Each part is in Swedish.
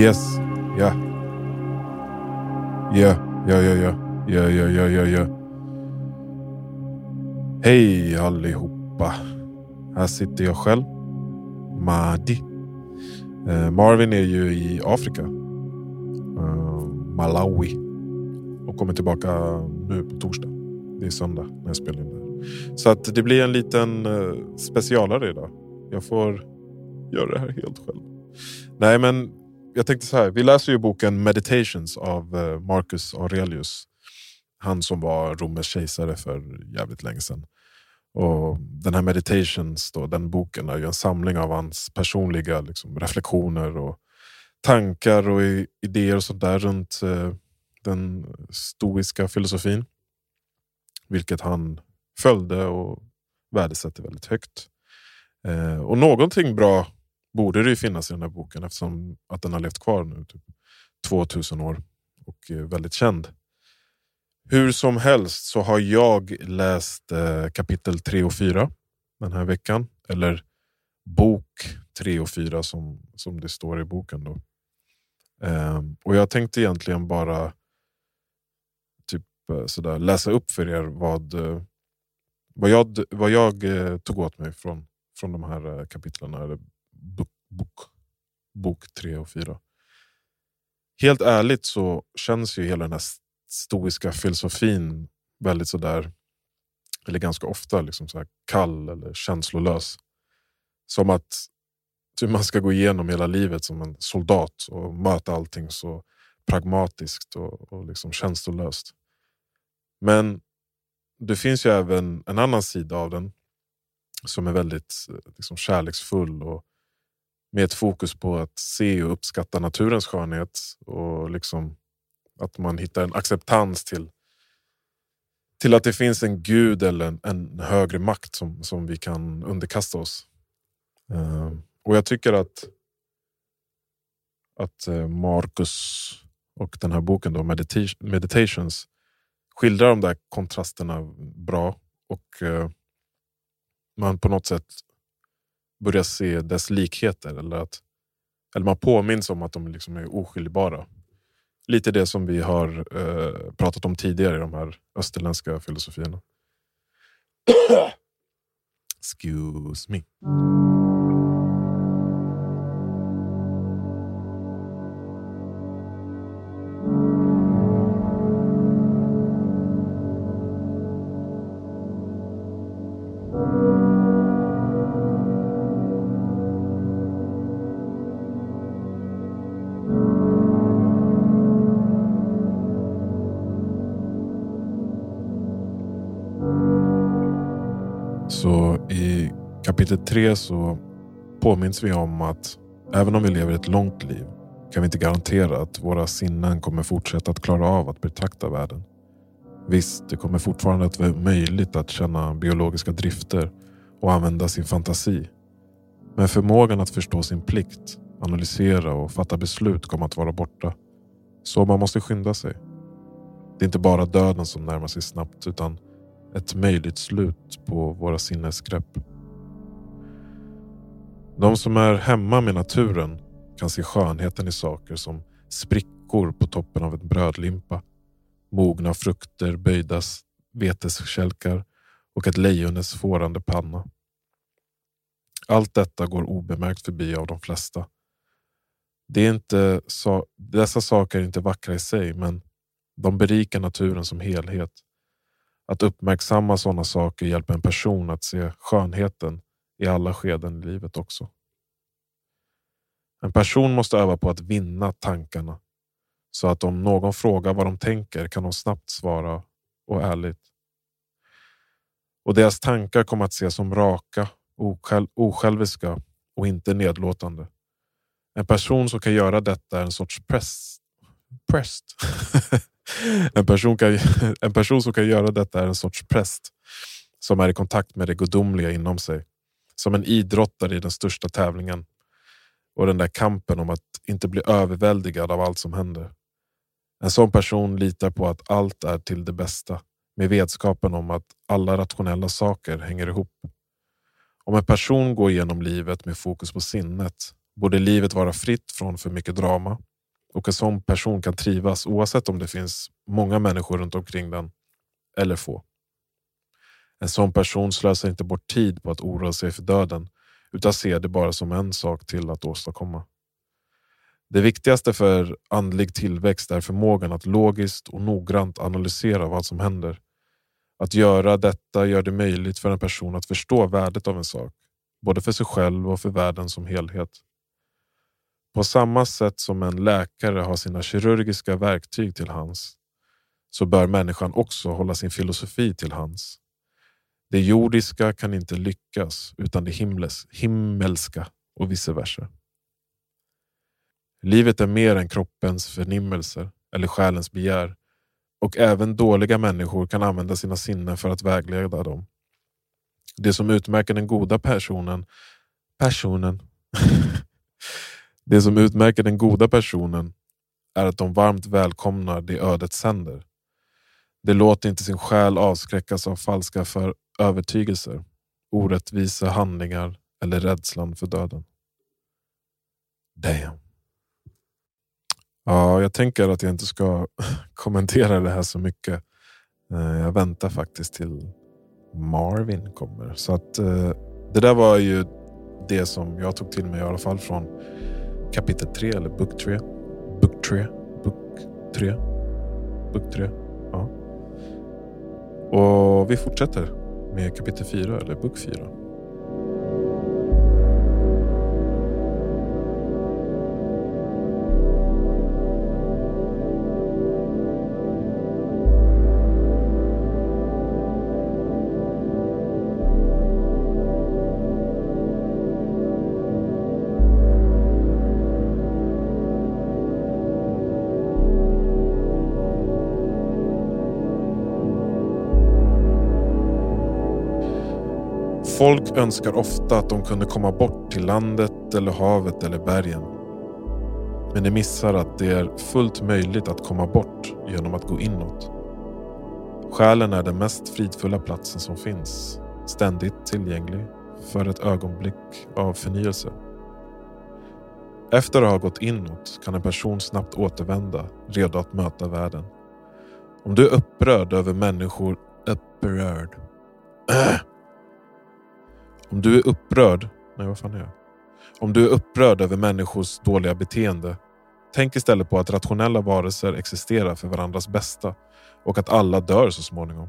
Yes, ja. Ja, ja, ja, ja. Ja, ja, ja, ja, ja. Hej allihopa. Här sitter jag själv. Madi. Eh, Marvin är ju i Afrika. Eh, Malawi. Och kommer tillbaka eh, nu på torsdag. Det är söndag när jag spelar in det här. Så att det blir en liten eh, specialare idag. Jag får göra det här helt själv. Nej men jag tänkte så här. Vi läser ju boken Meditations av eh, Marcus Aurelius. Han som var Romers kejsare för jävligt länge sedan. Och den här Meditations, då, den boken, är ju en samling av hans personliga liksom, reflektioner och tankar och idéer och sånt där runt eh, den stoiska filosofin. Vilket han följde och värdesätter väldigt högt. Eh, och någonting bra borde det ju finnas i den här boken eftersom att den har levt kvar nu typ 2000 år och är väldigt känd. Hur som helst så har jag läst eh, kapitel 3 och 4 den här veckan. Eller bok 3 och 4 som, som det står i boken. Då. Ehm, och jag tänkte egentligen bara typ eh, sådär, läsa upp för er vad, eh, vad jag, vad jag eh, tog åt mig från, från de här eh, kapitlen. Eller bok, bok, tre och fyra. Helt ärligt så känns ju hela den här stoiska filosofin väldigt sådär, eller ganska ofta liksom så kall eller känslolös. Som att typ man ska gå igenom hela livet som en soldat och möta allting så pragmatiskt och, och liksom känslolöst. Men det finns ju även en annan sida av den som är väldigt eh, liksom, kärleksfull och med ett fokus på att se och uppskatta naturens skönhet och liksom att man hittar en acceptans till, till att det finns en gud eller en, en högre makt som, som vi kan underkasta oss. Uh, och jag tycker att, att eh, Marcus och den här boken då, Meditations skildrar de där kontrasterna bra och uh, man på något sätt börjar se dess likheter. Eller, att, eller man påminns om att de liksom är oskiljbara lite det som vi har eh, pratat om tidigare i de här österländska filosofierna. Excuse me. Kapitel 3 så påminns vi om att även om vi lever ett långt liv kan vi inte garantera att våra sinnen kommer fortsätta att klara av att betrakta världen. Visst, det kommer fortfarande att vara möjligt att känna biologiska drifter och använda sin fantasi. Men förmågan att förstå sin plikt, analysera och fatta beslut kommer att vara borta. Så man måste skynda sig. Det är inte bara döden som närmar sig snabbt utan ett möjligt slut på våra sinnesgrepp. De som är hemma med naturen kan se skönheten i saker som sprickor på toppen av en brödlimpa, mogna frukter, böjda veteskälkar och ett lejones fårande panna. Allt detta går obemärkt förbi av de flesta. Det är inte så, dessa saker är inte vackra i sig, men de berikar naturen som helhet. Att uppmärksamma sådana saker hjälper en person att se skönheten i alla skeden i livet också. En person måste öva på att vinna tankarna så att om någon frågar vad de tänker kan de snabbt svara och ärligt. Och deras tankar kommer att ses som raka, osjäl osjälviska och inte nedlåtande. En person som kan göra detta är en sorts präst. präst. en, person kan, en person som kan göra detta är en sorts präst som är i kontakt med det gudomliga inom sig som en idrottare i den största tävlingen och den där kampen om att inte bli överväldigad av allt som händer. En sån person litar på att allt är till det bästa med vetskapen om att alla rationella saker hänger ihop. Om en person går igenom livet med fokus på sinnet borde livet vara fritt från för mycket drama Och en sån person kan trivas oavsett om det finns många människor runt omkring den eller få. En sån person slösar inte bort tid på att oroa sig för döden utan ser det bara som en sak till att åstadkomma. Det viktigaste för andlig tillväxt är förmågan att logiskt och noggrant analysera vad som händer. Att göra detta gör det möjligt för en person att förstå värdet av en sak, både för sig själv och för världen som helhet. På samma sätt som en läkare har sina kirurgiska verktyg till hands så bör människan också hålla sin filosofi till hands. Det jordiska kan inte lyckas utan det himles, himmelska och vice versa. Livet är mer än kroppens förnimmelser eller själens begär och även dåliga människor kan använda sina sinnen för att vägleda dem. Det som utmärker den goda personen personen Det som utmärker den goda personen är att de varmt välkomnar det ödet sänder. De låter inte sin själ avskräckas av falska för övertygelser, orättvisa handlingar eller rädslan för döden. Damn. Ja, jag tänker att jag inte ska kommentera det här så mycket. Eh, jag väntar faktiskt till Marvin kommer. Så att eh, Det där var ju det som jag tog till mig i alla fall från kapitel 3 eller book 3. Book 3. Book 3. Book 3. Ja. Och vi fortsätter med kapitel 4 eller bok 4. Folk önskar ofta att de kunde komma bort till landet eller havet eller bergen. Men de missar att det är fullt möjligt att komma bort genom att gå inåt. Själen är den mest fridfulla platsen som finns. Ständigt tillgänglig för ett ögonblick av förnyelse. Efter att ha gått inåt kan en person snabbt återvända, redo att möta världen. Om du är upprörd över människor... Upprörd? Om du är upprörd... Nej, vad fan är jag? Om du är upprörd över människors dåliga beteende, tänk istället på att rationella varelser existerar för varandras bästa och att alla dör så småningom.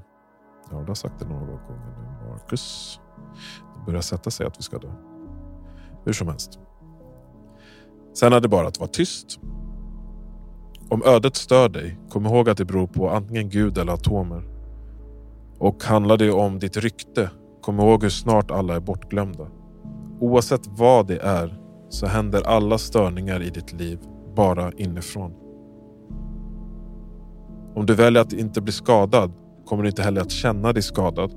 Ja, du har sagt det några gånger nu, Marcus. Det börjar sätta sig att vi ska dö. Hur som helst. Sen är det bara att vara tyst. Om ödet stör dig, kom ihåg att det beror på antingen Gud eller atomer. Och handlar det om ditt rykte Kom ihåg hur snart alla är bortglömda. Oavsett vad det är så händer alla störningar i ditt liv bara inifrån. Om du väljer att inte bli skadad kommer du inte heller att känna dig skadad.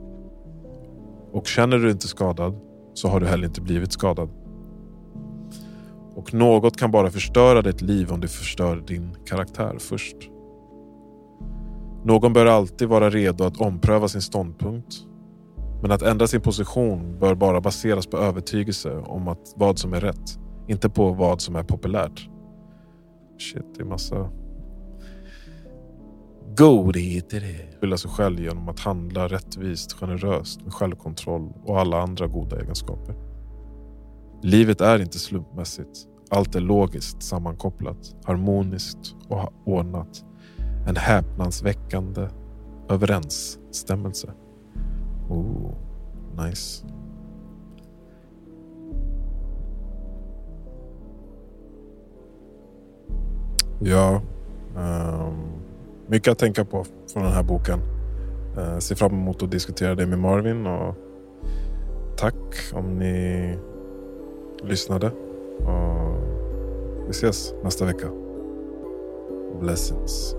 Och känner du inte skadad så har du heller inte blivit skadad. Och något kan bara förstöra ditt liv om det förstör din karaktär först. Någon bör alltid vara redo att ompröva sin ståndpunkt men att ändra sin position bör bara baseras på övertygelse om att vad som är rätt. Inte på vad som är populärt. Shit, det är massa godheter det. Fylla sig själv genom att handla rättvist, generöst, med självkontroll och alla andra goda egenskaper. Livet är inte slumpmässigt. Allt är logiskt sammankopplat, harmoniskt och ordnat. En häpnadsväckande överensstämmelse. Oh, nice. Ja, um, mycket att tänka på från den här boken. Uh, ser fram emot att diskutera det med Marvin. Och tack om ni lyssnade. Och vi ses nästa vecka. Blessings.